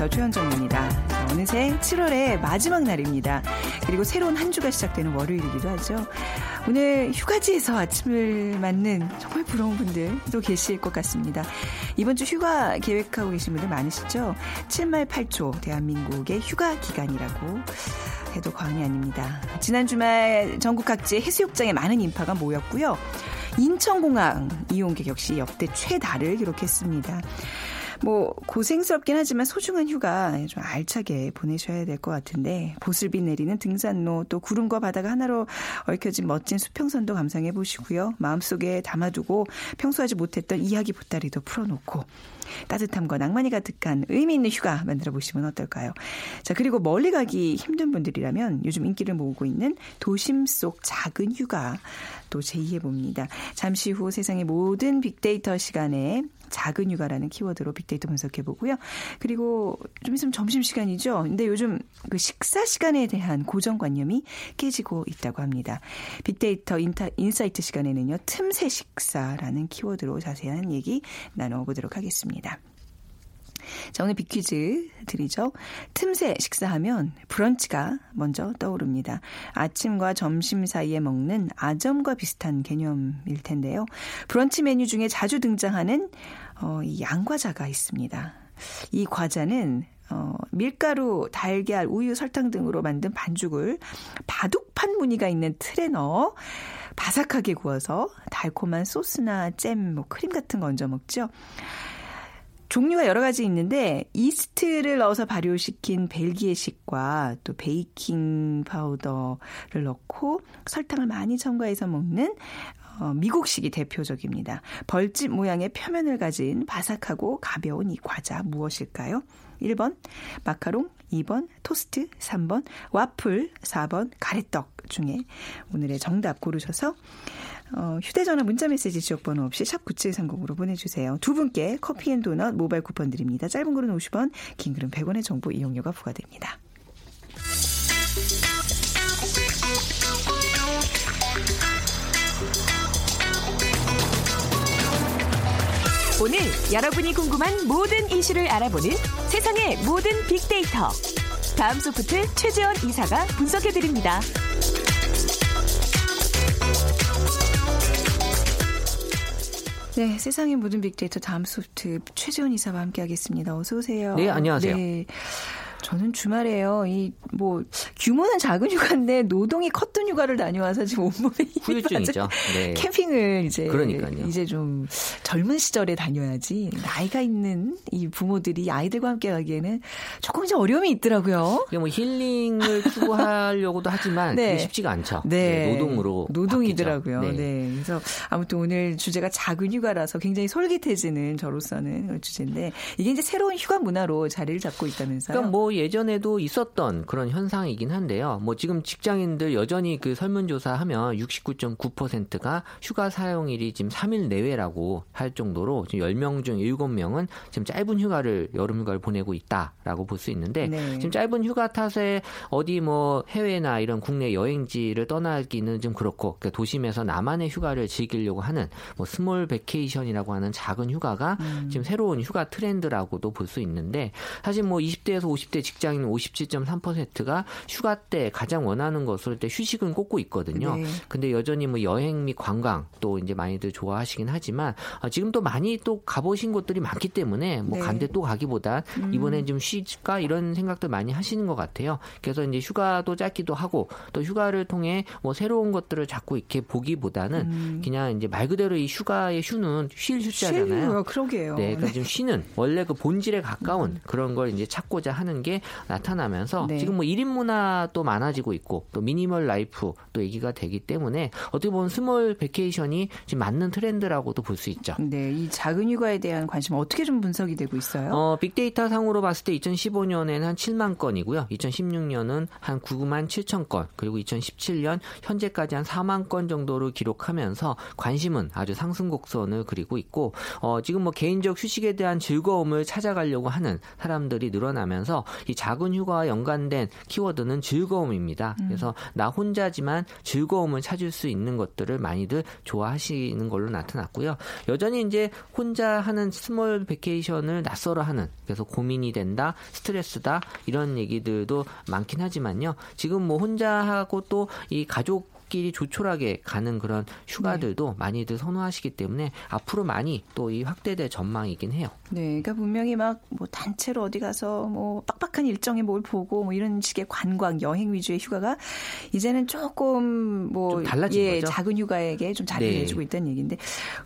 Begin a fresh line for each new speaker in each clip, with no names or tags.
아나운서 최현정입니다. 어느새 7월의 마지막 날입니다. 그리고 새로운 한 주가 시작되는 월요일이기도 하죠. 오늘 휴가지에서 아침을 맞는 정말 부러운 분들도 계실 것 같습니다. 이번 주 휴가 계획하고 계신 분들 많으시죠? 7말 8초 대한민국의 휴가 기간이라고 해도 과언이 아닙니다. 지난 주말 전국 각지 해수욕장에 많은 인파가 모였고요. 인천공항 이용객 역시 역대 최다를 기록했습니다. 뭐 고생스럽긴 하지만 소중한 휴가 좀 알차게 보내셔야 될 것 같은데 보슬비 내리는 등산로 또 구름과 바다가 하나로 얽혀진 멋진 수평선도 감상해 보시고요. 마음속에 담아두고 평소 하지 못했던 이야기 보따리도 풀어놓고 따뜻함과 낭만이 가득한 의미 있는 휴가 만들어 보시면 어떨까요? 자, 그리고 멀리 가기 힘든 분들이라면 요즘 인기를 모으고 있는 도심 속 작은 휴가 또 제의해 봅니다. 잠시 후 세상의 모든 빅데이터 시간에 작은 육아라는 키워드로 빅데이터 분석해 보고요. 그리고 좀 있으면 점심 시간이죠. 근데 요즘 그 식사 시간에 대한 고정관념이 깨지고 있다고 합니다. 빅데이터 인타, insight 시간에는요. 틈새 식사라는 키워드로 자세한 얘기 나눠보도록 하겠습니다. 자, 오늘 빅퀴즈 드리죠. 틈새 식사하면 브런치가 먼저 떠오릅니다. 아침과 점심 사이에 먹는 아점과 비슷한 개념일 텐데요. 브런치 메뉴 중에 자주 등장하는 어, 이 양과자가 있습니다. 이 과자는 어, 밀가루, 달걀, 우유, 설탕 등으로 만든 반죽을 바둑판 무늬가 있는 틀에 넣어 바삭하게 구워서 달콤한 소스나 잼, 뭐 크림 같은 거 얹어 먹죠. 종류가 여러 가지 있는데 이스트를 넣어서 발효시킨 벨기에식과 또 베이킹 파우더를 넣고 설탕을 많이 첨가해서 먹는 어, 미국식이 대표적입니다. 벌집 모양의 표면을 가진 바삭하고 가벼운 이 과자 무엇일까요? 1번 마카롱, 2번 토스트, 3번 와플, 4번 가래떡 중에 오늘의 정답 고르셔서 어, 휴대전화 문자메시지 지역번호 없이 샵 9730으로 보내주세요. 두 분께 커피앤도넛 모바일 쿠폰 드립니다. 짧은 글은 50원, 긴 글은 100원의 정보 이용료가 부과됩니다.
오늘 여러분이 궁금한 모든 이슈를 알아보는 세상의 모든 빅데이터. 다음 소프트 최재원 이사가 분석해드립니다.
네, 세상의 모든 빅데이터 다음 소프트 최재원 이사와 함께하겠습니다. 어서 오세요.
네, 안녕하세요. 네.
저는 주말에요. 이 뭐 규모는 작은 휴가인데 노동이 컸던 휴가를 다녀와서 지금 온몸에
후유증이죠.
네. 캠핑을 이제
그러니까요.
이제 좀 젊은 시절에 다녀야지 나이가 있는 이 부모들이 아이들과 함께 가기에는 조금 이제 어려움이 있더라고요.
뭐 힐링을 추구하려고도 하지만 네. 쉽지가 않죠. 네. 네. 노동으로
노동이더라고요. 네. 네. 그래서 아무튼 오늘 주제가 작은 휴가라서 굉장히 솔깃해지는 저로서는 주제인데 이게 이제 새로운 휴가 문화로 자리를 잡고 있다면서요.
그러니까 뭐 예전에도 있었던 그런 현상이긴 한데요. 뭐 지금 직장인들 여전히 그 설문조사 하면 69.9%가 휴가 사용일이 지금 3일 내외라고 할 정도로 지금 10명 중 7명은 지금 짧은 휴가를 여름 휴가를 보내고 있다라고 볼 수 있는데 네. 지금 짧은 휴가 탓에 어디 뭐 해외나 이런 국내 여행지를 떠나기는 좀 그렇고 그러니까 도심에서 나만의 휴가를 즐기려고 하는 뭐 small vacation이라고 하는 작은 휴가가 음. 지금 새로운 휴가 트렌드라고도 볼 수 있는데 사실 뭐 20대에서 50대 직장인 57.3%가 휴가 때 가장 원하는 것을 때 휴식은 꼽고 있거든요. 네. 근데 여전히 뭐 여행 및 관광 또 이제 많이들 좋아하시긴 하지만 아, 지금 또 많이 또 가보신 곳들이 많기 때문에 뭐 네. 간데 또 가기보다 음. 이번엔 좀 쉴까 이런 생각들 많이 하시는 것 같아요. 그래서 이제 휴가도 짧기도 하고 또 휴가를 통해 뭐 새로운 것들을 자꾸 이렇게 보기보다는 음. 그냥 이제 말 그대로 이 휴가의 휴는 쉴 휴자잖아요.
그러게요.
네, 그러니까 네. 좀 쉬는 원래 그 본질에 가까운 음. 그런 걸 이제 찾고자 하는 게게 나타나면서 네. 지금 뭐 1인 문화도 많아지고 있고 또 minimal life 또 얘기가 되기 때문에 어떻게 보면 small vacation이 지금 맞는 트렌드라고도 볼 수 있죠.
네, 이 작은 휴가에 대한 관심 어떻게 좀 분석이 되고 있어요?
어, 빅데이터 상으로 봤을 때 2015년에는 한 7만 건이고요. 2016년은 한 9만 7천 건, 그리고 2017년 현재까지 한 4만 건 정도를 기록하면서 관심은 아주 상승 곡선을 그리고 있고 어, 지금 뭐 개인적 휴식에 대한 즐거움을 찾아가려고 하는 사람들이 늘어나면서 이 작은 휴가와 연관된 키워드는 즐거움입니다. 음. 그래서 나 혼자지만 즐거움을 찾을 수 있는 것들을 많이들 좋아하시는 걸로 나타났고요. 여전히 이제 혼자 하는 small vacation을 낯설어 하는 그래서 고민이 된다, 스트레스다 이런 얘기들도 많긴 하지만요. 지금 뭐 혼자 하고 또 이 가족 가족끼리 조촐하게 가는 그런 휴가들도 네. 많이들 선호하시기 때문에 앞으로 많이 또 이 확대될 전망이긴 해요.
네, 그러니까 분명히 막 뭐 단체로 어디 가서 뭐 빡빡한 일정에 뭘 보고 뭐 이런 식의 관광 여행 위주의 휴가가 이제는 조금 뭐
달라진
예,
거죠?
작은 휴가에게 좀 자리를 네. 내주고 있다는 얘기인데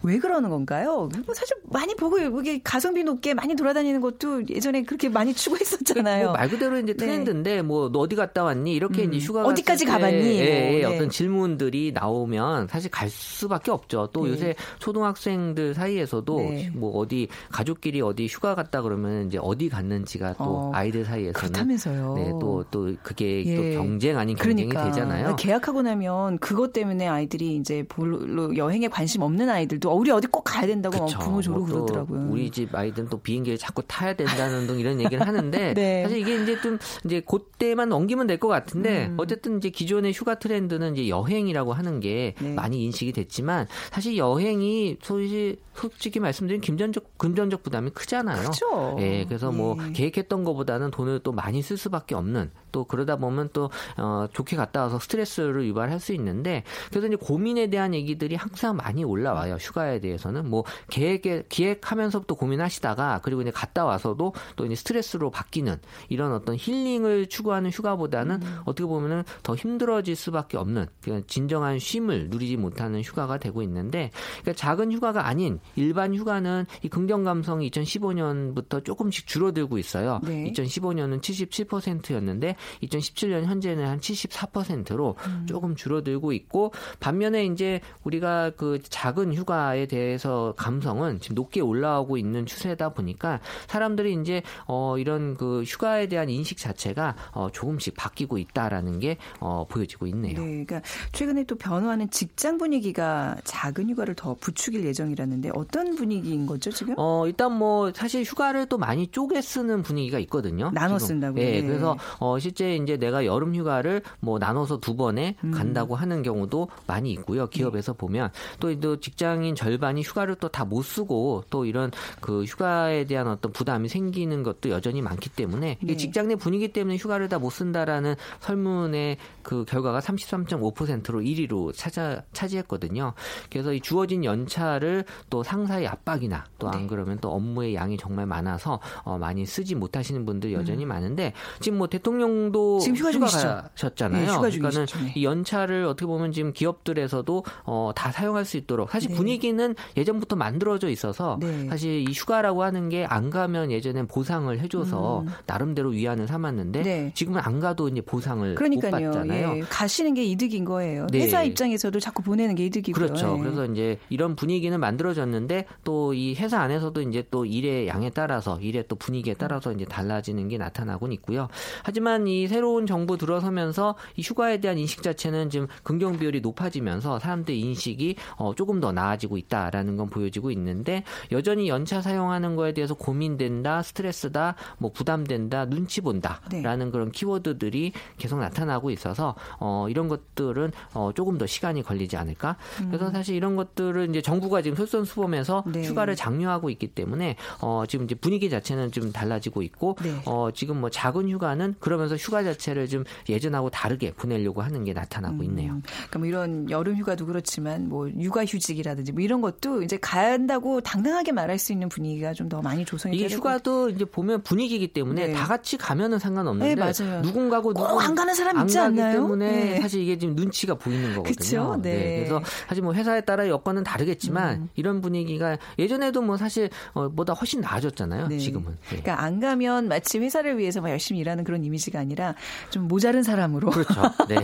왜 그러는 건가요? 뭐 사실 많이 보고 이게 가성비 높게 많이 돌아다니는 것도 예전에 그렇게 많이 추구했었잖아요.
뭐 말 그대로 이제 네. 트렌드인데 네. 뭐 어디 갔다 왔니? 이렇게 음. 이제 휴가
어디까지 가봤니?
예, 예, 뭐, 어떤 질문 질문들이 나오면 사실 갈 수밖에 없죠. 또 네. 요새 초등학생들 사이에서도 네. 뭐 어디 가족끼리 어디 휴가 갔다 그러면 이제 어디 갔는지가 또 어, 아이들 사이에서는
그렇다면서요.
네, 또또 그게 예. 또 경쟁 아닌 경쟁이 그러니까. 되잖아요.
계약하고 나면 그것 때문에 아이들이 이제 별로 여행에 관심 없는 아이들도 어, 우리 어디 꼭 가야 된다고 부모 조로 뭐 그러더라고요.
우리 집 아이들은 또 비행기를 자꾸 타야 된다는 등 이런 얘기를 하는데 네. 사실 이게 이제 좀 이제 그때만 넘기면 될 것 같은데 음. 어쨌든 이제 기존의 휴가 트렌드는 이제 여행 여행이라고 하는 게 네. 많이 인식이 됐지만 사실 여행이 소위 솔직히 말씀드린 금전적 금전적 부담이 크잖아요.
그렇죠.
예, 그래서 뭐 예. 계획했던 것보다는 돈을 또 많이 쓸 수밖에 없는 또 그러다 보면 또 어, 좋게 갔다 와서 스트레스를 유발할 수 있는데 그래서 이제 고민에 대한 얘기들이 항상 많이 올라와요. 휴가에 대해서는 뭐 계획에 기획하면서부터 고민하시다가 그리고 이제 갔다 와서도 또 이제 스트레스로 바뀌는 이런 어떤 힐링을 추구하는 휴가보다는 음. 어떻게 보면은 더 힘들어질 수밖에 없는 그러니까 진정한 쉼을 누리지 못하는 휴가가 되고 있는데 그러니까 작은 휴가가 아닌 일반 휴가는 이 긍정 감성이 2015년부터 조금씩 줄어들고 있어요. 네. 2015년은 77%였는데 2017년 현재는 한 74%로 음. 조금 줄어들고 있고 반면에 이제 우리가 그 작은 휴가에 대해서 감성은 지금 높게 올라오고 있는 추세다 보니까 사람들이 이제 어 이런 그 휴가에 대한 인식 자체가 어 조금씩 바뀌고 있다라는 게 어 보여지고 있네요.
네, 그러니까 최근에 또 변화하는 직장 분위기가 작은 휴가를 더 부추길 예정이라는데 어떤 분위기인 거죠 지금?
어 일단 뭐 사실 휴가를 또 많이 쪼개 쓰는 분위기가 있거든요.
나눠 쓴다고요.
네, 네. 그래서 어 실제 이제 내가 여름 휴가를 뭐 나눠서 두 번에 음. 간다고 하는 경우도 많이 있고요. 기업에서 네. 보면 또, 또 직장인 절반이 휴가를 또 다 못 쓰고 또 이런 그 휴가에 대한 어떤 부담이 생기는 것도 여전히 많기 때문에 네. 직장 내 분위기 때문에 휴가를 다 못 쓴다라는 설문의 그 결과가 33.5%로 1위로 차자, 차지했거든요. 그래서 이 주어진 연차를 또 상사의 압박이나 또안 네. 그러면 또 업무의 양이 정말 많아서 어, 많이 쓰지 못하시는 분들 여전히 음. 많은데 지금 뭐 대통령 도
지금 휴가
중이셨잖아요. 네, 휴가 그러니까는 네. 이 연차를 어떻게 보면 지금 기업들에서도 어, 다 사용할 수 있도록 사실 네. 분위기는 예전부터 만들어져 있어서 네. 사실 이 휴가라고 하는 게 안 가면 예전엔 보상을 해줘서 음. 나름대로 위안을 삼았는데 네. 지금은 안 가도 이제 보상을 그러니까요. 못 받잖아요. 예.
가시는 게 이득인 거예요. 회사 입장에서도 자꾸 보내는 게 이득이고요.
그렇죠. 그래서 이제 이런 분위기는 만들어졌는데 또 이 회사 안에서도 이제 또 일의 양에 따라서 일의 또 분위기에 따라서 이제 달라지는 게 나타나곤 있고요. 하지만 이 새로운 정부 들어서면서 이 휴가에 대한 인식 자체는 지금 긍정 비율이 높아지면서 사람들 인식이 어, 조금 더 나아지고 있다라는 건 보여지고 있는데 여전히 연차 사용하는 거에 대해서 고민된다, 스트레스다, 뭐 부담된다, 눈치 본다라는 네. 그런 키워드들이 계속 나타나고 있어서 어, 이런 것들은 어, 조금 더 시간이 걸리지 않을까. 음. 그래서 사실 이런 것들을 이제 정부가 지금 솔선수범해서 네. 휴가를 장려하고 있기 때문에 어, 지금 이제 분위기 자체는 좀 달라지고 있고 네. 어, 지금 뭐 작은 휴가는 그러면서 휴가 자체를 좀 예전하고 다르게 보내려고 하는 게 나타나고 음. 있네요.
그러니까 뭐 이런 여름 휴가도 그렇지만 뭐 육아휴직이라든지 뭐 이런 것도 이제 간다고 당당하게 말할 수 있는 분위기가 좀 더 많이 조성이
되고 이게 휴가도 이제 보면 분위기이기 때문에 네. 다 같이 가면은 상관없는데 네, 맞아요. 누군가고 누군
안 가는 사람 있지 않나요?
때문에 네. 사실 이게 지금 눈치가 보이는 거거든요. 네. 네. 그래서 사실 뭐 회사에 따라 여건은 다르겠지만 음. 이런 분위기가 예전에도 뭐 사실 어, 보다 훨씬 나아졌잖아요. 네. 지금은.
네. 그러니까 안 가면 마치 회사를 위해서 막 열심히 일하는 그런 이미지가 아니라 좀 모자른 사람으로.
그렇죠. 네.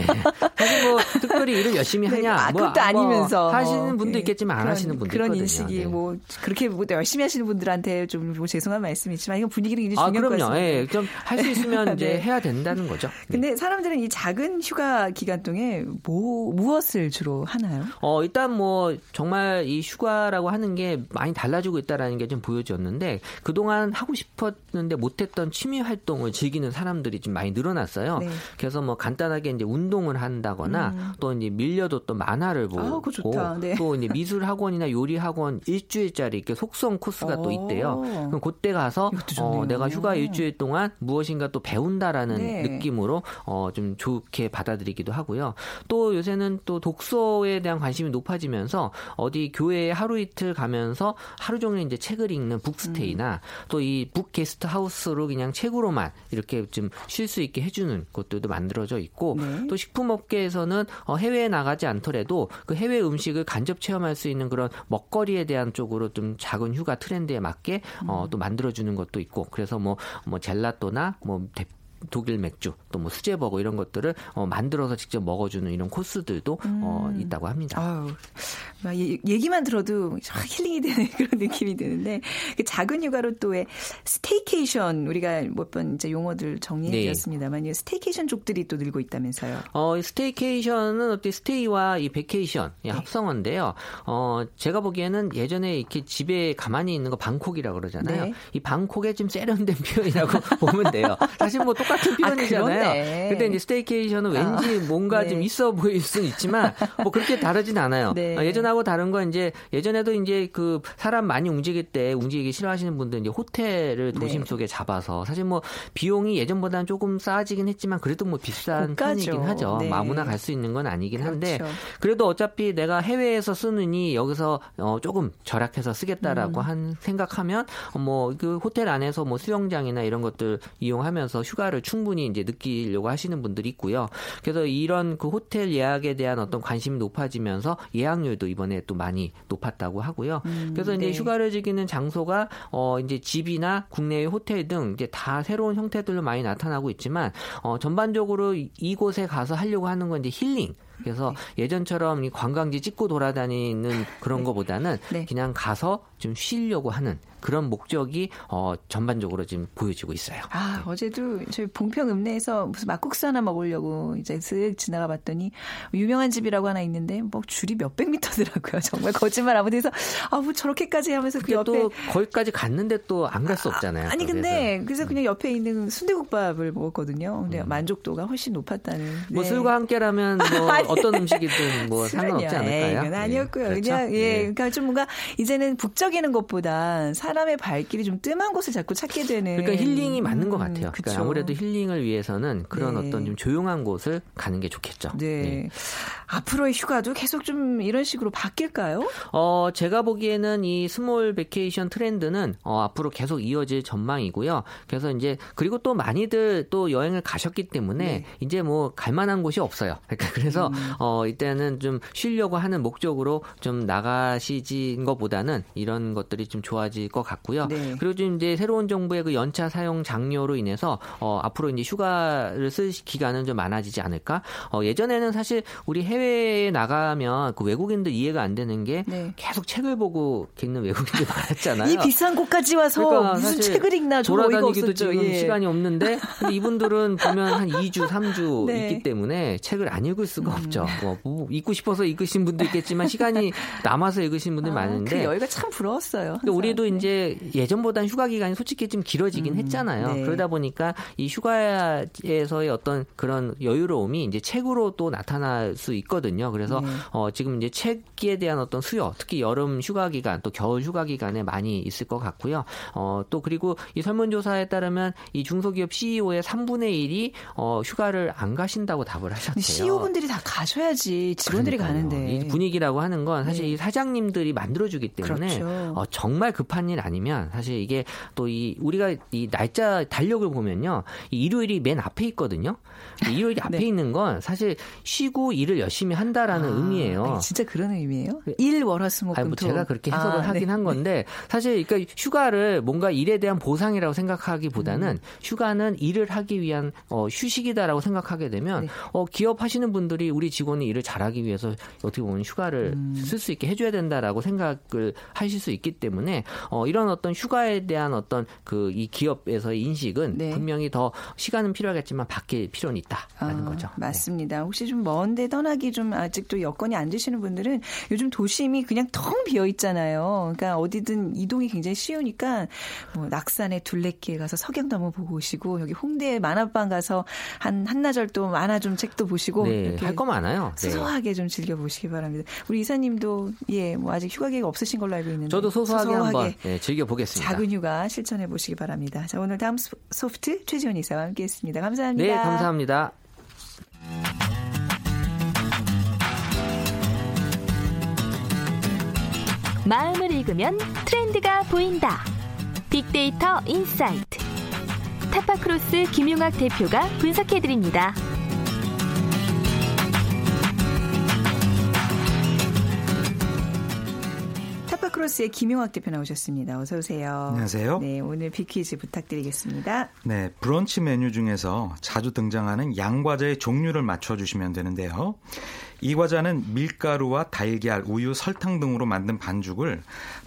사실 뭐 특별히 일을 열심히 네, 하냐. 네,
뭐, 그것도 아니면서.
뭐 하시는 분도 네. 있겠지만 안 그런, 하시는 분도
그런
있거든요.
인식이
네.
뭐 그렇게 뭐 열심히 하시는 분들한테 좀 뭐 죄송한 말씀이지만 이건 분위기를 굉장히
아,
중요한
아, 그럼요. 예. 좀할 수 있으면 이제
네.
해야 된다는 거죠.
근데 사람들은 이 작은 휴가 기간 동에 뭐 무엇을 주로 하나요?
어, 일단 뭐 정말 이 휴가라고 하는 게 많이 달라지고 있다라는 게 좀 보여졌는데 그동안 하고 싶었는데 못했던 취미 활동을 즐기는 사람들이 좀 많이 늘어났어요. 네. 그래서 뭐 간단하게 이제 운동을 한다거나 음. 또 이제 밀려뒀던 만화를 보고
아, 네.
또 이제 미술 학원이나 요리 학원 일주일짜리 이렇게 속성 코스가 오. 또 있대요. 그럼 그때 가서 어, 내가 휴가 일주일 동안 무엇인가 또 배운다라는 네. 느낌으로 어, 좀 좋게 받아들이기도 하고요. 또 요새는 또 독서에 대한 관심이 높아지면서 어디 교회에 하루 이틀 가면서 하루 종일 이제 책을 읽는 북스테이나 음. 또이 북게스트 하우스로 그냥 책으로만 이렇게 좀 쉴 수 있게 해주는 것들도 만들어져 있고 네. 또 식품업계에서는 어, 해외에 나가지 않더라도 그 해외 음식을 간접 체험할 수 있는 그런 먹거리에 대한 쪽으로 좀 작은 휴가 트렌드에 맞게 어, 또 만들어주는 것도 있고 그래서 뭐, 뭐 젤라또나 뭐 독일 맥주 또 뭐 수제버거 이런 것들을 어, 만들어서 직접 먹어주는 이런 코스들도 어, 음. 어, 있다고 합니다.
아유, 얘기만 들어도 힐링이 되는 그런 느낌이 드는데 그 작은 휴가로 또 왜 staycation 우리가 몇 번 이제 용어들 정리해드렸습니다만 네. staycation 족들이 또 늘고 있다면서요.
어, staycation은 어떻게 stay와 이 vacation 네. 합성어인데요. 어, 제가 보기에는 예전에 이렇게 집에 가만히 있는 거 방콕이라고 그러잖아요. 네. 이 방콕에 좀 세련된 표현이라고 보면 돼요. 사실 뭐 똑 같은 표현이잖아요. 아, 근데 이제 스테이케이션은 왠지 아, 뭔가 네. 좀 있어 보일 수는 있지만 뭐 그렇게 다르진 않아요. 네. 아, 예전하고 다른 건 이제 예전에도 이제 그 사람 많이 움직일 때 움직이기 싫어하시는 분들 이제 호텔을 도심 네. 속에 잡아서 사실 뭐 비용이 예전보다는 조금 싸지긴 했지만 그래도 뭐 비싼 고가죠. 편이긴 하죠. 네. 아무나 갈 수 있는 건 아니긴 한데 그렇죠. 그래도 어차피 내가 해외에서 쓰느니 여기서 어 조금 절약해서 쓰겠다라고 음. 한 생각하면 뭐 그 호텔 안에서 뭐 수영장이나 이런 것들 이용하면서 휴가를 효과를 충분히 이제 느끼려고 하시는 분들이 있고요. 그래서 이런 그 호텔 예약에 대한 어떤 관심이 높아지면서 예약률도 이번에 또 많이 높았다고 하고요. 음, 그래서 이제 네. 휴가를 즐기는 장소가 어 이제 집이나 국내의 호텔 등 이제 다 새로운 형태들로 많이 나타나고 있지만 어 전반적으로 이곳에 가서 하려고 하는 건 이제 힐링 그래서 네. 예전처럼 관광지 찍고 돌아다니는 그런 거보다는 네. 그냥 가서 좀 쉬려고 하는 그런 목적이 어, 전반적으로 지금 보여지고 있어요.
아 네. 어제도 저희 봉평 읍내에서 무슨 막국수 하나 먹으려고 이제 쓱 지나가 봤더니 유명한 집이라고 하나 있는데 뭐 줄이 몇백 미터더라고요. 정말 거짓말 아무 데서 아뭐 저렇게까지 하면서 그 옆에
또 거기까지 갔는데 또 안 갈 수 없잖아요.
아, 니 근데 그래서, 그냥 옆에 있는 순대국밥을 먹었거든요. 근데 음. 만족도가 훨씬 높았다는.
뭐 네. 술과 함께라면 뭐 어떤 음식이든 뭐 상관없지 않을까요?
이건 아니었고요. 네. 그렇죠? 그냥 예, 네. 그러니까 좀 뭔가 이제는 북적이는 것보다 사람의 발길이 좀 뜸한 곳을 자꾸 찾게 되는.
그러니까 힐링이 맞는 것 음, 같아요. 음, 그러니까 아무래도 힐링을 위해서는 그런 네. 어떤 좀 조용한 곳을 가는 게 좋겠죠.
네. 네. 앞으로의 휴가도 계속 좀 이런 식으로 바뀔까요?
어, 제가 보기에는 이 small vacation 트렌드는 어, 앞으로 계속 이어질 전망이고요. 그래서 이제 그리고 또 많이들 또 여행을 가셨기 때문에 네. 이제 뭐 갈만한 곳이 없어요. 그러니까 그래서 음. 어, 이때는 좀 쉬려고 하는 목적으로 좀 나가시진 것보다는 이런 것들이 좀 좋아질 것 같고요. 네. 그리고 좀 이제 새로운 정부의 그 연차 사용 장려로 인해서 어, 앞으로 이제 휴가를 쓸 기간은 좀 많아지지 않을까? 어, 예전에는 사실 우리 해외에 나가면 그 외국인들 이해가 안 되는 게 네. 계속 책을 보고 읽는 외국인들 많았잖아요.
이 비싼 곳까지 와서 그러니까 무슨 책을 읽나
돌아다니기도 지금 예. 시간이 없는데 근데 이분들은 보면 한 2주, 3주 네. 있기 때문에 책을 안 읽을 수가 음. 없죠. 뭐, 뭐 읽고 싶어서 읽으신 분도 있겠지만 시간이 남아서 읽으신 분들 아, 많은데
그 여유가 참 부러웠어요.
근데 우리도 네. 이제 예전보다는 휴가 기간이 솔직히 좀 길어지긴 음, 했잖아요. 네. 그러다 보니까 이 휴가에서의 어떤 그런 여유로움이 이제 책으로 또 나타날 수 있거든요. 그래서 네. 어, 지금 이제 책에 대한 어떤 수요, 특히 여름 휴가 기간 또 겨울 휴가 기간에 많이 있을 것 같고요. 어, 또 그리고 이 설문조사에 따르면 이 중소기업 CEO의 3분의 1이 어, 휴가를 안 가신다고 답을 하셨대요.
CEO분들이 다 가셔야지 직원들이
그러니까요.
가는데.
이 분위기라고 하는 건 사실
네.
이 사장님들이 만들어주기 때문에
그렇죠.
어, 정말 급한 일 아니면 사실 이게 또 이 우리가 이 날짜 달력을 보면요. 이 일요일이 맨 앞에 있거든요. 이 일요일이 앞에
네.
있는 건 사실 쉬고 일을 열심히 한다라는
아,
의미예요.
아니, 진짜 그런 의미예요? 일 월 화 수 목금
아니, 뭐
토.
제가 그렇게 해석을
아,
하긴
네.
한 건데 사실 그러니까 휴가를 뭔가 일에 대한 보상이라고 생각하기보다는
음.
휴가는 일을 하기 위한 어, 휴식이다라고 생각하게 되면
네.
어, 기업 하시는 분들이 우리 직원이 일을 잘하기 위해서 어떻게 보면 휴가를
음.
쓸수 있게 해줘야 된다라고 생각을 하실 수 있기 때문에 어, 이런 어떤 휴가에 대한 어떤 그 이 기업에서의 인식은
네.
분명히 더 시간은 필요하겠지만 바뀔 필요는 있다라는
아,
거죠. 네.
맞습니다. 혹시 좀 먼데 떠나기 좀 아직도 여건이 안 되시는 분들은 요즘 도심이 그냥 텅 비어 있잖아요. 그러니까 어디든 이동이 굉장히 쉬우니까 뭐 낙산의 둘레길 가서 석양도 한번 보고 오시고 여기 홍대 만화방 가서 한 한나절 또 만화 좀 책도 보시고
네,
이렇게
할거 많아요. 네.
소소하게 좀 즐겨 보시기 바랍니다. 우리 이사님도 예, 뭐 아직 휴가 계획 없으신 걸로 알고 있는데
저도 소소하게, 한번 네, 즐겨 보겠습니다.
작은 휴가 실천해 보시기 바랍니다. 자, 오늘 다음 소- 소프트 최지원 이사와 함께 했습니다. 감사합니다.
네, 감사합니다.
마음을 읽으면 트렌드가 보인다. 빅데이터 insight. 타파크로스 김용학 대표가 분석해드립니다.
크로스의 김용학 대표 나오셨습니다. 어서 오세요.
안녕하세요.
네, 오늘 빅퀴즈 부탁드리겠습니다.
네, 브런치 메뉴 중에서 자주 등장하는 양과자의 종류를 맞춰 주시면 되는데요. 이 과자는 밀가루와 달걀, 우유, 설탕 등으로 만든 반죽을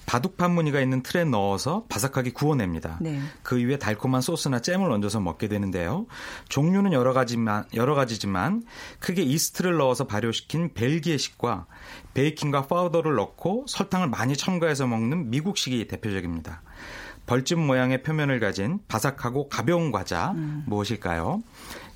바둑 판 무늬가 있는 틀에 넣어서 바삭하게 구워냅니다.
네.
그 위에 달콤한 소스나 잼을 얹어서 먹게 되는데요. 종류는 여러 가지만 여러 가지지만 크게 이스트를 넣어서 발효시킨 벨기에식과 베이킹 파우더를 넣고 설탕을 많이 첨가해서 먹는 미국식이 대표적입니다. 벌집 모양의 표면을 가진 바삭하고 가벼운 과자 무엇일까요?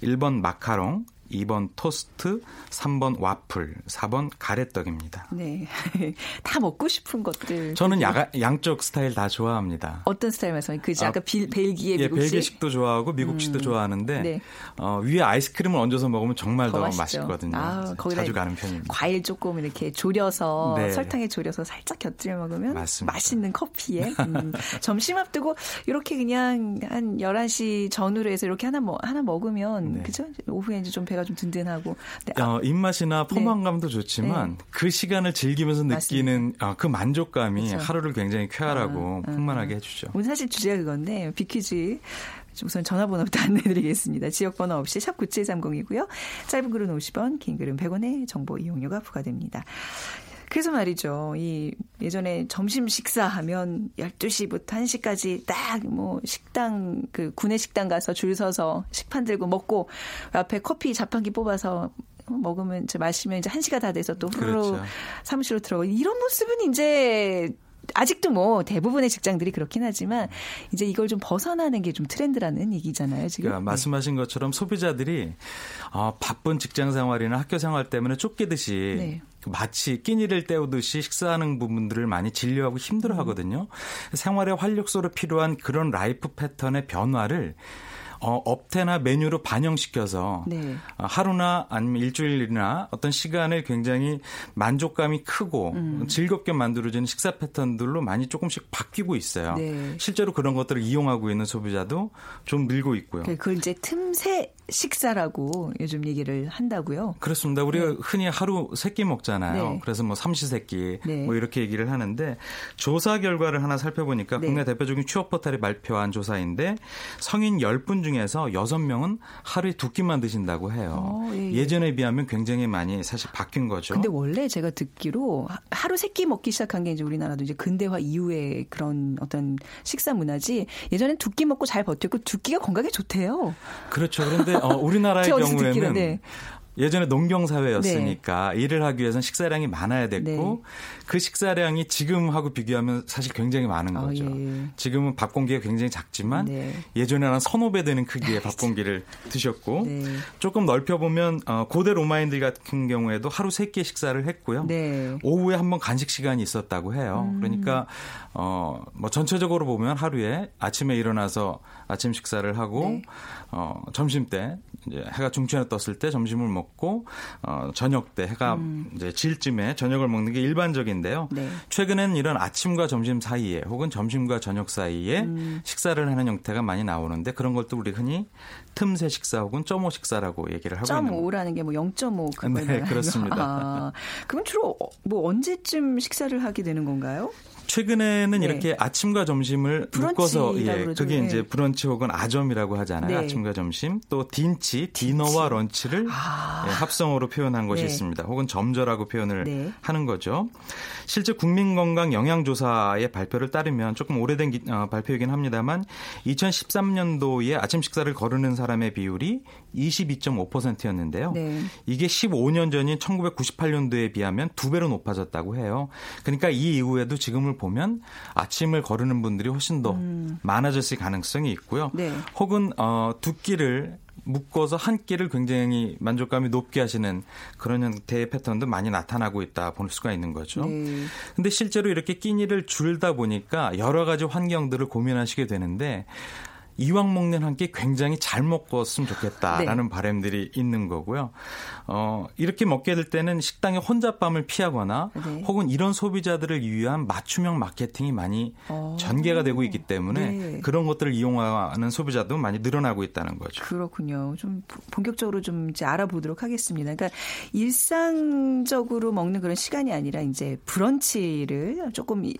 1번 마카롱, 2번 토스트, 3번 와플, 4번 가래떡입니다.
네. 다 먹고 싶은 것들.
저는 야가, 양쪽 스타일 다 좋아합니다.
어떤 스타일 말씀하세요? 그 아까 빌, 벨기에
예,
미국식?
벨기식도 좋아하고 미국식도 좋아하는데
네.
어, 위에 아이스크림을 얹어서 먹으면 정말 더,
맛있죠.
맛있거든요.
아,
자주 가는 편입니다.
과일 조금 이렇게 졸여서
네.
설탕에 졸여서 살짝 곁들여 먹으면
맞습니다.
맛있는 커피에 음, 점심 앞두고 이렇게 그냥 한 11시 전후로 해서 이렇게 하나 먹 하나 먹으면
네.
그죠? 오후에 이제 좀 배가 좀 든든하고. 네, 아,
어, 입맛이나 포만감도 좋지만
네.
그 시간을 즐기면서 느끼는 어, 그 만족감이
그렇죠.
하루를 굉장히 쾌활하고
아, 아.
풍만하게 해주죠.
오늘 사실 주제가 그건데 비퀴즈 우선 전화번호부터 안내드리겠습니다. 지역번호 없이 샵 9730이고요. 짧은 글은 50원, 긴 글은 100원의 정보 이용료가 부과됩니다. 그래서 말이죠. 이 예전에 점심 식사하면 12시부터 1시까지 딱 뭐 식당 그 구내 식당 가서 줄 서서 식판 들고 먹고 앞에 커피 자판기 뽑아서 먹으면 이제 마시면 이제 1시가 다 돼서 또 후루룩
그렇죠.
사무실로 들어가고 이런 모습은 이제 아직도 뭐 대부분의 직장들이 그렇긴 하지만 이제 이걸 좀 벗어나는 게 좀 트렌드라는 얘기잖아요, 지금.
그러니까 말씀하신 것처럼 소비자들이 어, 바쁜 직장 생활이나 학교 생활 때문에 쫓기듯이
네.
마치 끼니를 때우듯이 식사하는 부분들을 많이 질려하고 힘들어하거든요. 생활의 활력소로 필요한 그런 life 패턴의 변화를 어, 업태나 메뉴로 반영시켜서
네.
어, 하루나 아니면 일주일이나 어떤 시간을 굉장히 만족감이 크고
음.
즐겁게 만들어지는 식사 패턴들로 많이 조금씩 바뀌고 있어요.
네.
실제로 그런 것들을 이용하고 있는 소비자도 좀 늘고 있고요.
그걸 이제 틈새 식사라고 요즘 얘기를 한다고요.
그렇습니다. 우리가 흔히 하루 세 끼 먹잖아요.
네.
그래서 뭐 삼시세끼
네.
뭐 이렇게 얘기를 하는데 조사 결과를 하나 살펴보니까
네.
국내 대표적인 취업 포털이 발표한 조사인데 성인 10분 중에서 6명은 하루에 두 끼만 드신다고 해요.
어, 예, 예.
예전에 비하면 굉장히 많이 사실 바뀐 거죠.
근데 원래 제가 듣기로 하- 하루 세 끼 먹기 시작한 게 이제 우리나라도 이제 근대화 이후에 그런 어떤 식사 문화지 예전엔 두 끼 먹고 잘 버텼고 두 끼가 건강에 좋대요.
그렇죠. 그런데 어, 우리나라의 경우에는
네.
예전에 농경 사회였으니까 일을 하기 위해서는 식사량이 많아야 됐고
네.
그 식사량이 지금하고 비교하면 사실 굉장히 많은
아,
거죠.
예.
지금은 밥 공기가 굉장히 작지만
네.
예전에는 한 서너 배 되는 크기의 밥 공기를 드셨고
네.
조금 넓혀 보면 어, 고대 로마인들 같은 경우에도 하루 세 끼 식사를 했고요.
네.
오후에 한 번 간식 시간이 있었다고 해요.
음.
그러니까 어뭐 전체적으로 보면 하루에 아침에 일어나서 아침 식사를 하고
네.
어 점심 때 이제 해가 중천에 떴을 때 점심을 먹고 어, 저녁 때 해가 음. 이제 질 쯤에 저녁을 먹는 게 일반적인데요. 네. 최근에는 이런 아침과 점심 사이에 혹은 점심과 저녁 사이에 음. 식사를 하는 형태가 많이 나오는데 그런 것도 우리 흔히 틈새 식사 혹은 점오 식사라고 얘기를 하고 있는
0.5라는 게 뭐 0.5 그걸
네, 그렇습니다.
아, 그럼 주로 뭐 언제쯤 식사를 하게 되는 건가요?
최근에는 네. 이렇게 아침과 점심을 묶어서 예, 그러죠. 그게 네. 이제 브런치 혹은 아점이라고 하잖아요. 네. 아침과 점심 또 딘치 디너와 런치를 아. 예, 합성어로 표현한 것이 네. 있습니다. 혹은 점저라고 표현을 네. 하는 거죠. 실제 국민건강 영양조사의 발표를 따르면 조금 오래된 기, 어, 발표이긴 합니다만 2013년도에 아침 식사를 거르는 사람의 비율이 22.5%였는데요. 이게 15년 전인 1998년도에 비하면 두 배로 높아졌다고 해요. 그러니까 이 이후에도 지금을 보면 아침을 거르는 분들이 훨씬 더 음. 많아졌을 가능성이 있고요. 네. 혹은 어, 두 끼를 묶어서 한 끼를 굉장히 만족감이 높게 하시는 그런 형태의 패턴도 많이 나타나고 있다 볼 수가 있는 거죠. 네. 근데 실제로 이렇게 끼니를 줄다 보니까 여러 가지 환경들을 고민하시게 되는데 이왕 먹는 한 끼 굉장히 잘 먹었으면 좋겠다라는 네. 바람들이 있는 거고요. 어, 이렇게 먹게 될 때는 식당에 혼잣밤을 피하거나 네. 혹은 이런 소비자들을 위한 맞춤형 마케팅이 많이 어. 전개가 되고 있기 때문에 네. 그런 것들을 이용하는 소비자도 많이 늘어나고 있다는 거죠.
그렇군요. 좀 본격적으로 좀 이제 알아보도록 하겠습니다. 그러니까 일상적으로 먹는 그런 시간이 아니라 이제 브런치를 조금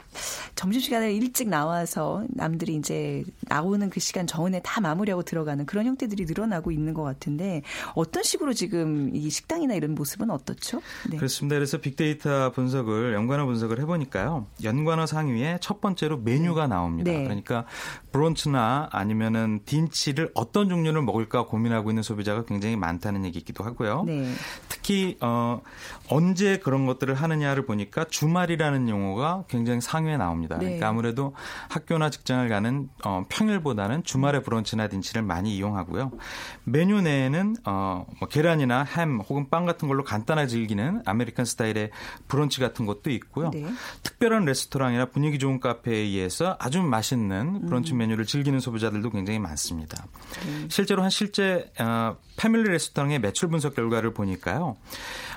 점심시간에 일찍 나와서 남들이 이제 나오는 그 시간 정원에 다 마무리하고 들어가는 그런 형태들이 늘어나고 있는 것 같은데 어떤 식으로 지금 이 식당이나 이런 모습은 어떻죠?
네. 그렇습니다. 그래서 빅데이터 분석을 연관어 분석을 해보니까요. 연관어 상위에 첫 번째로 메뉴가 네. 나옵니다. 네. 그러니까 브런치나 아니면은 딘치를 어떤 종류를 먹을까 고민하고 있는 소비자가 굉장히 많다는 얘기이기도 하고요. 네. 특히 어, 언제 그런 것들을 하느냐를 보니까 주말이라는 용어가 굉장히 상위에 나옵니다. 네. 그러니까 아무래도 학교나 직장을 가는 어, 평일보다는 주 주말에 브런치나 딘치를 많이 이용하고요. 메뉴 내에는 어, 뭐 계란이나 햄 혹은 빵 같은 걸로 간단하게 즐기는 American 스타일의 브런치 같은 것도 있고요. 네. 특별한 레스토랑이나 분위기 좋은 카페에 의해서 아주 맛있는 브런치 음. 메뉴를 즐기는 소비자들도 굉장히 많습니다. 네. 실제로 한 실제 어, 패밀리 레스토랑의 매출 분석 결과를 보니까요.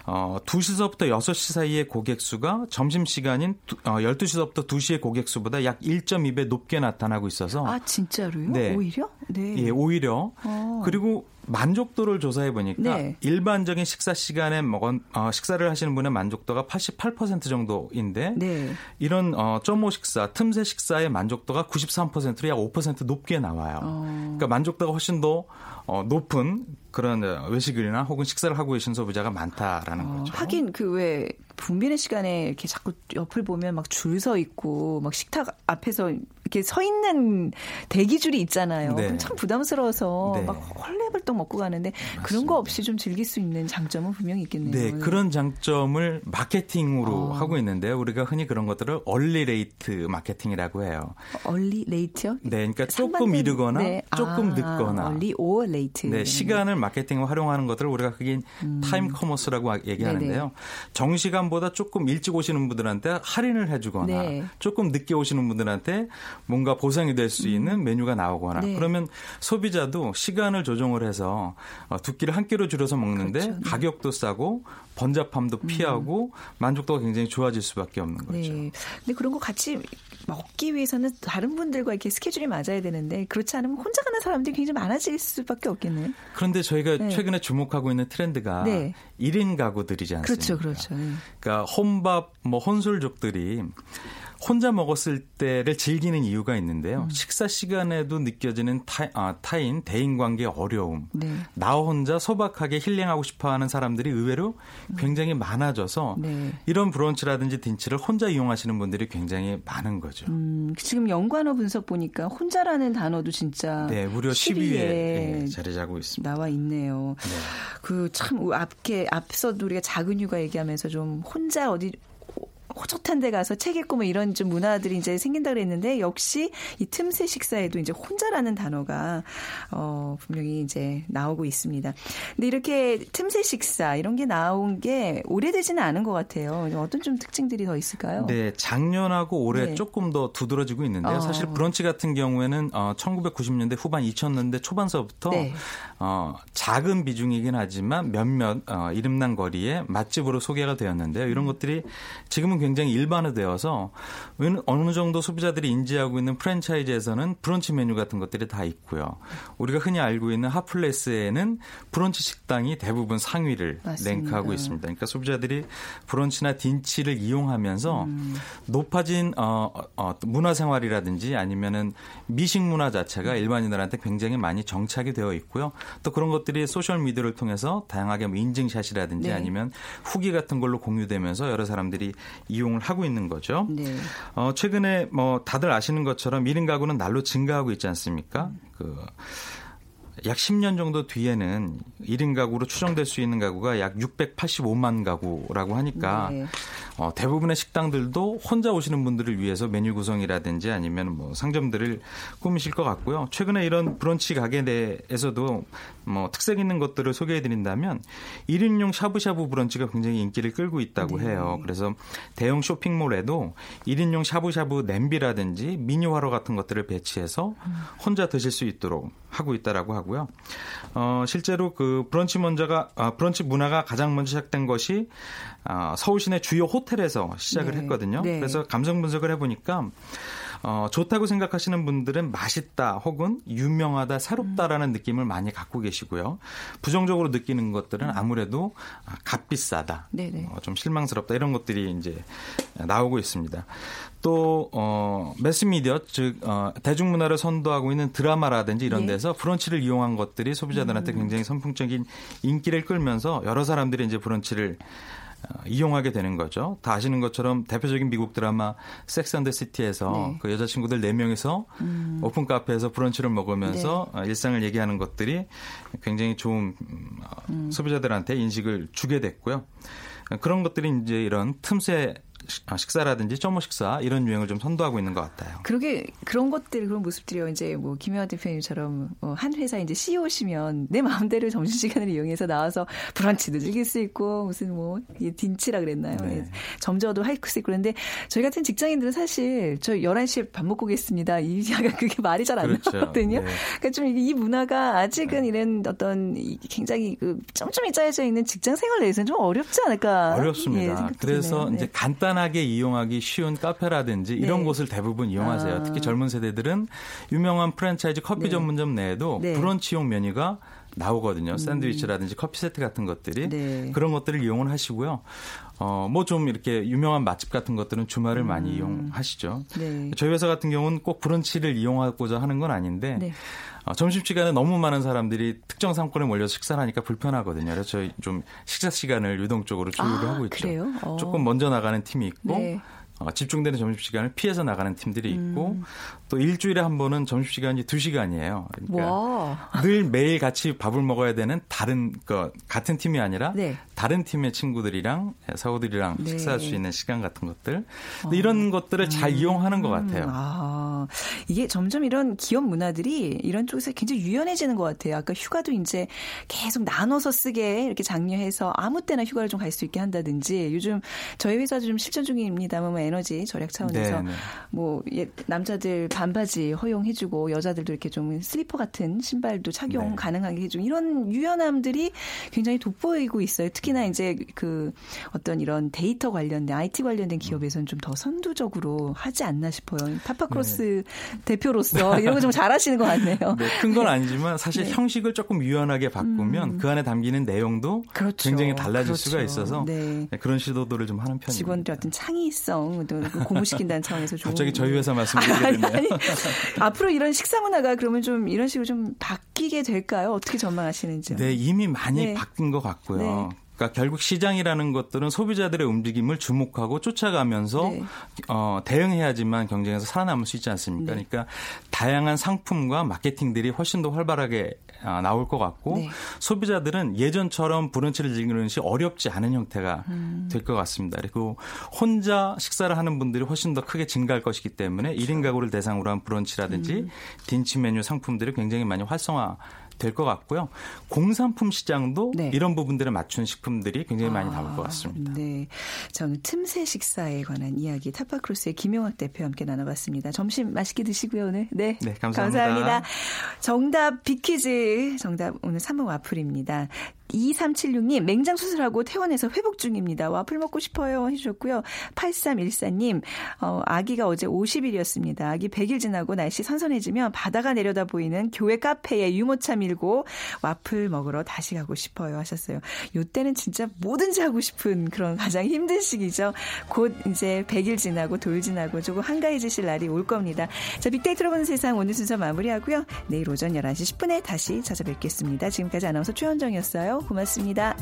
어, 2시서부터 6시 사이의 고객 수가 점심 시간인 어, 12시서부터 2시의 고객 수보다 약 1.2배 높게 나타나고 있어서
아, 진짜로요? 네. 오히려?
네. 예, 오히려. 어. 그리고 만족도를 조사해 보니까 네. 일반적인 식사 시간에 먹은 어, 식사를 하시는 분의 만족도가 88% 정도인데 네. 이런 어, 점오 식사, 틈새 식사의 만족도가 93%로 약 5% 높게 나와요. 어. 그러니까 만족도가 훨씬 더 어, 높은 그런 외식이나 혹은 식사를 하고 계신 소비자가 많다라는 어, 거죠.
하긴 그 왜 붐비는 시간에 이렇게 자꾸 옆을 보면 막 줄 서 있고 막 식탁 앞에서 이렇게 서 있는 대기줄이 있잖아요. 네. 참 부담스러워서 네. 막 헐레벌떡 먹고 가는데 맞습니다. 그런 거 없이 좀 즐길 수 있는 장점은 분명히 있겠네요.
네, 그런 장점을 마케팅으로 어. 하고 있는데요. 우리가 흔히 그런 것들을 early late 마케팅이라고 해요.
early late요?
네, 그러니까 조금 이르거나 네. 조금 아, 늦거나
early 오 late.
네, 시간을 마케팅에 활용하는 것들을 우리가 그게 음. time commerce라고 얘기하는데요. 네네. 정시간보다 조금 일찍 오시는 분들한테 할인을 해주거나 네. 조금 늦게 오시는 분들한테 뭔가 보상이 될 수 있는 음. 메뉴가 나오거나 네. 그러면 소비자도 시간을 조정을 해서 어, 두 끼를 한 끼로 줄여서 먹는데 그렇죠. 네. 가격도 싸고 번잡함도 음. 피하고 음. 만족도가 굉장히 좋아질 수밖에 없는 거죠. 네.
근데 그런 거 같이 먹기 위해서는 다른 분들과 이렇게 스케줄이 맞아야 되는데 그렇지 않으면 혼자 가는 사람들이 굉장히 많아질 수밖에 없겠네요.
그런데 저희가 네. 최근에 주목하고 있는 트렌드가 네. 1인 가구들이지 않습니까?
그렇죠, 그렇죠. 네.
그러니까 혼밥, 뭐 혼술족들이 혼자 먹었을 때를 즐기는 이유가 있는데요. 음. 식사 시간에도 느껴지는 타, 아, 타인 대인 관계 어려움, 네. 나 혼자 소박하게 힐링하고 싶어하는 사람들이 의외로 음. 굉장히 많아져서 네. 이런 브런치라든지 딘치를 혼자 이용하시는 분들이 굉장히 많은 거죠. 음,
지금 연관어 분석 보니까 혼자라는 단어도 진짜
네, 무려 10위에 네, 자리 잡고 있습니다.
나와 있네요. 네. 그참 앞에 앞서도 우리가 작은 휴가 얘기하면서 좀 혼자 어디 호젓한 데 가서 책 읽고 뭐 이런 좀 문화들이 이제 생긴다 그랬는데 역시 이 틈새 식사에도 이제 혼자라는 단어가 어 분명히 이제 나오고 있습니다. 근데 이렇게 틈새 식사 이런 게 나온 게 오래되지는 않은 것 같아요. 어떤 좀 특징들이 더 있을까요?
네, 작년하고 올해 네. 조금 더 두드러지고 있는데요. 어. 사실 브런치 같은 경우에는 어 1990년대 후반 2000년대 초반서부터 네. 어 작은 비중이긴 하지만 몇몇 어 이름난 거리에 맛집으로 소개가 되었는데요. 이런 것들이 지금은 굉장히 일반화되어서 어느 정도 소비자들이 인지하고 있는 프랜차이즈에서는 브런치 메뉴 같은 것들이 다 있고요. 우리가 흔히 알고 있는 hot place에는 브런치 식당이 대부분 상위를 맞습니다. 랭크하고 있습니다. 그러니까 소비자들이 브런치나 딘치를 이용하면서 음. 높아진 어, 어, 문화생활이라든지 아니면은 미식 문화 자체가 일반인들한테 굉장히 많이 정착이 되어 있고요. 또 그런 것들이 소셜 미디어를 통해서 다양하게 뭐 인증샷이라든지 네. 아니면 후기 같은 걸로 공유되면서 여러 사람들이 이용을 하고 있는 거죠. 네. 어, 최근에 뭐 다들 아시는 것처럼 1인 가구는 날로 증가하고 있지 않습니까? 음. 그. 약 10년 정도 뒤에는 1인 가구로 추정될 수 있는 가구가 약 685만 가구라고 하니까 네. 어, 대부분의 식당들도 혼자 오시는 분들을 위해서 메뉴 구성이라든지 아니면 뭐 상점들을 꾸미실 것 같고요. 최근에 이런 브런치 가게 내에서도 뭐 특색 있는 것들을 소개해 드린다면 1인용 샤브샤브 브런치가 굉장히 인기를 끌고 있다고 네. 해요. 그래서 대형 쇼핑몰에도 1인용 샤브샤브 냄비라든지 미니 화로 같은 것들을 배치해서 혼자 드실 수 있도록 하고 있다라고 하고요. 어, 실제로 그 브런치 먼저가 아, 브런치 문화가 가장 먼저 시작된 것이 아, 서울 시내 주요 호텔 에서 시작을 네. 했거든요. 네. 그래서 감성 분석을 해보니까 어, 좋다고 생각하시는 분들은 맛있다 혹은 유명하다, 새롭다라는 음. 느낌을 많이 갖고 계시고요. 부정적으로 느끼는 것들은 아무래도 아, 값비싸다, 어, 좀 실망스럽다 이런 것들이 이제 나오고 있습니다. 또 어, 매스미디어 즉 어, 대중문화를 선도하고 있는 드라마라든지 이런 예. 데서 브런치를 이용한 것들이 소비자들한테 음. 굉장히 선풍적인 인기를 끌면서 여러 사람들이 이제 브런치를 어, 이용하게 되는 거죠. 다 아시는 것처럼 대표적인 미국 드라마 섹스 앤더 시티에서 네. 그 여자친구들 4명이서 음. 오픈 카페에서 브런치를 먹으면서 네. 어, 일상을 얘기하는 것들이 굉장히 좋은 어, 음. 소비자들한테 인식을 주게 됐고요. 그런 것들이 이제 이런 틈새 아, 식사라든지 점호 식사 이런 유행을 좀 선도하고 있는 것 같아요.
그러게 그런 것들 그런 모습들이요. 이제 뭐 김영하 대표님처럼 어, 한 회사 이제 CEO시면 내 마음대로 점심 시간을 이용해서 나와서 브런치도 즐길 수 있고 무슨 뭐 딘치라 그랬나요? 네. 예, 점저도 할 수 있고 그런데 저희 같은 직장인들은 사실 저 11시에 밥 먹고 겠습니다. 이 약간 그게 말이 잘안 그렇죠. 나거든요. 네. 그러니까 좀 이 문화가 아직은 네. 이런 어떤 굉장히 그 점점이 짜여져 있는 직장 생활 내에서는 좀 어렵지 않을까?
어렵습니다. 예, 그래서 이제 네. 간단한 간단하게 이용하기 쉬운 카페라든지 이런 네. 곳을 대부분 이용하세요. 아. 특히 젊은 세대들은 유명한 프랜차이즈 커피 네. 전문점 내에도 네. 브런치용 메뉴가 나오거든요. 음. 샌드위치라든지 커피 세트 같은 것들이 네. 그런 것들을 이용을 하시고요. 어, 뭐 좀 이렇게 유명한 맛집 같은 것들은 주말을 음. 많이 이용하시죠. 네. 저희 회사 같은 경우는 꼭 브런치를 이용하고자 하는 건 아닌데 네. 어, 점심시간에 너무 많은 사람들이 특정 상권에 몰려서 식사를 하니까 불편하거든요. 그래서 저희 좀 식사 시간을 유동적으로 조율을 아, 하고 있죠. 그래요? 어. 조금 먼저 나가는 팀이 있고 네. 어, 집중되는 점심시간을 피해서 나가는 팀들이 있고 음. 또 일주일에 한 번은 점심시간이 2시간이에요. 그러니까 와. 늘 매일 같이 밥을 먹어야 되는 다른 그 같은 팀이 아니라 네. 다른 팀의 친구들이랑 사우들이랑 네. 식사할 수 있는 시간 같은 것들 어. 이런 것들을 잘 음. 이용하는 것 같아요.
아. 이게 점점 이런 기업 문화들이 이런 쪽에서 굉장히 유연해지는 것 같아요. 아까 휴가도 이제 계속 나눠서 쓰게 이렇게 장려해서 아무 때나 휴가를 좀 갈 수 있게 한다든지 요즘 저희 회사도 좀 실천 중입니다만 뭐 에너지 절약 차원에서 네네. 네. 뭐 남자들 반바지 허용해주고 여자들도 이렇게 좀 슬리퍼 같은 신발도 착용 네. 가능하게 해주고 이런 유연함들이 굉장히 돋보이고 있어요. 특히나 이제 그 어떤 이런 데이터 관련된 IT 관련된 기업에서는 좀 더 선두적으로 하지 않나 싶어요. 타파크로스 네. 대표로서 이런 거 좀 잘하시는 것 같네요.
네, 큰건 아니지만 사실 네. 형식을 조금 유연하게 바꾸면 음. 그 안에 담기는 내용도 그렇죠. 굉장히 달라질 그렇죠. 수가 있어서 네. 네. 그런 시도들을 좀 하는 편입니다.
직원들 어떤 창의성 또 고무시킨다는 차원에서 좀
갑자기 저희 회사 말씀드리게 됐네요.
앞으로 이런 식사 문화가 그러면 좀 이런 식으로 좀 바뀌게 될까요? 어떻게 전망하시는지요?
네, 이미 많이 네. 바뀐 것 같고요. 네. 그러니까 결국 시장이라는 것들은 소비자들의 움직임을 주목하고 쫓아가면서 네. 어, 대응해야지만 경쟁에서 살아남을 수 있지 않습니까? 네. 그러니까 다양한 상품과 마케팅들이 훨씬 더 활발하게 아, 나올 것 같고 네. 소비자들은 예전처럼 브런치를 즐기는 것이 어렵지 않은 형태가 음. 될것 같습니다. 그리고 혼자 식사를 하는 분들이 훨씬 더 크게 증가할 것이기 때문에 그렇죠. 1인 가구를 대상으로 한 브런치라든지 음. 딘치 메뉴 상품들이 굉장히 많이 활성화 될 것 같고요. 공산품 시장도 네. 이런 부분들을 맞춘 식품들이 굉장히 많이 나올 것 아, 같습니다.
네. 저는 틈새 식사에 관한 이야기 타파크로스의 김용학 대표와 함께 나눠봤습니다. 점심 맛있게 드시고요, 오늘. 네.
네, 감사합니다. 감사합니다.
정답 비키즈. 정답 오늘 3번 와플입니다. 2376님, 맹장 수술하고 퇴원해서 회복 중입니다. 와플 먹고 싶어요. 해주셨고요. 8314님, 어, 아기가 어제 50일이었습니다. 아기 100일 지나고 날씨 선선해지면 바다가 내려다 보이는 교회 카페에 유모차 밀고 와플 먹으러 다시 가고 싶어요. 하셨어요. 요때는 진짜 뭐든지 하고 싶은 그런 가장 힘든 시기죠. 곧 이제 100일 지나고 돌 지나고 조금 한가해지실 날이 올 겁니다. 자, 빅데이터로 보는 세상 오늘 순서 마무리하고요. 내일 오전 11시 10분에 다시 찾아뵙겠습니다. 지금까지 아나운서 최현정이었어요. 고맙습니다.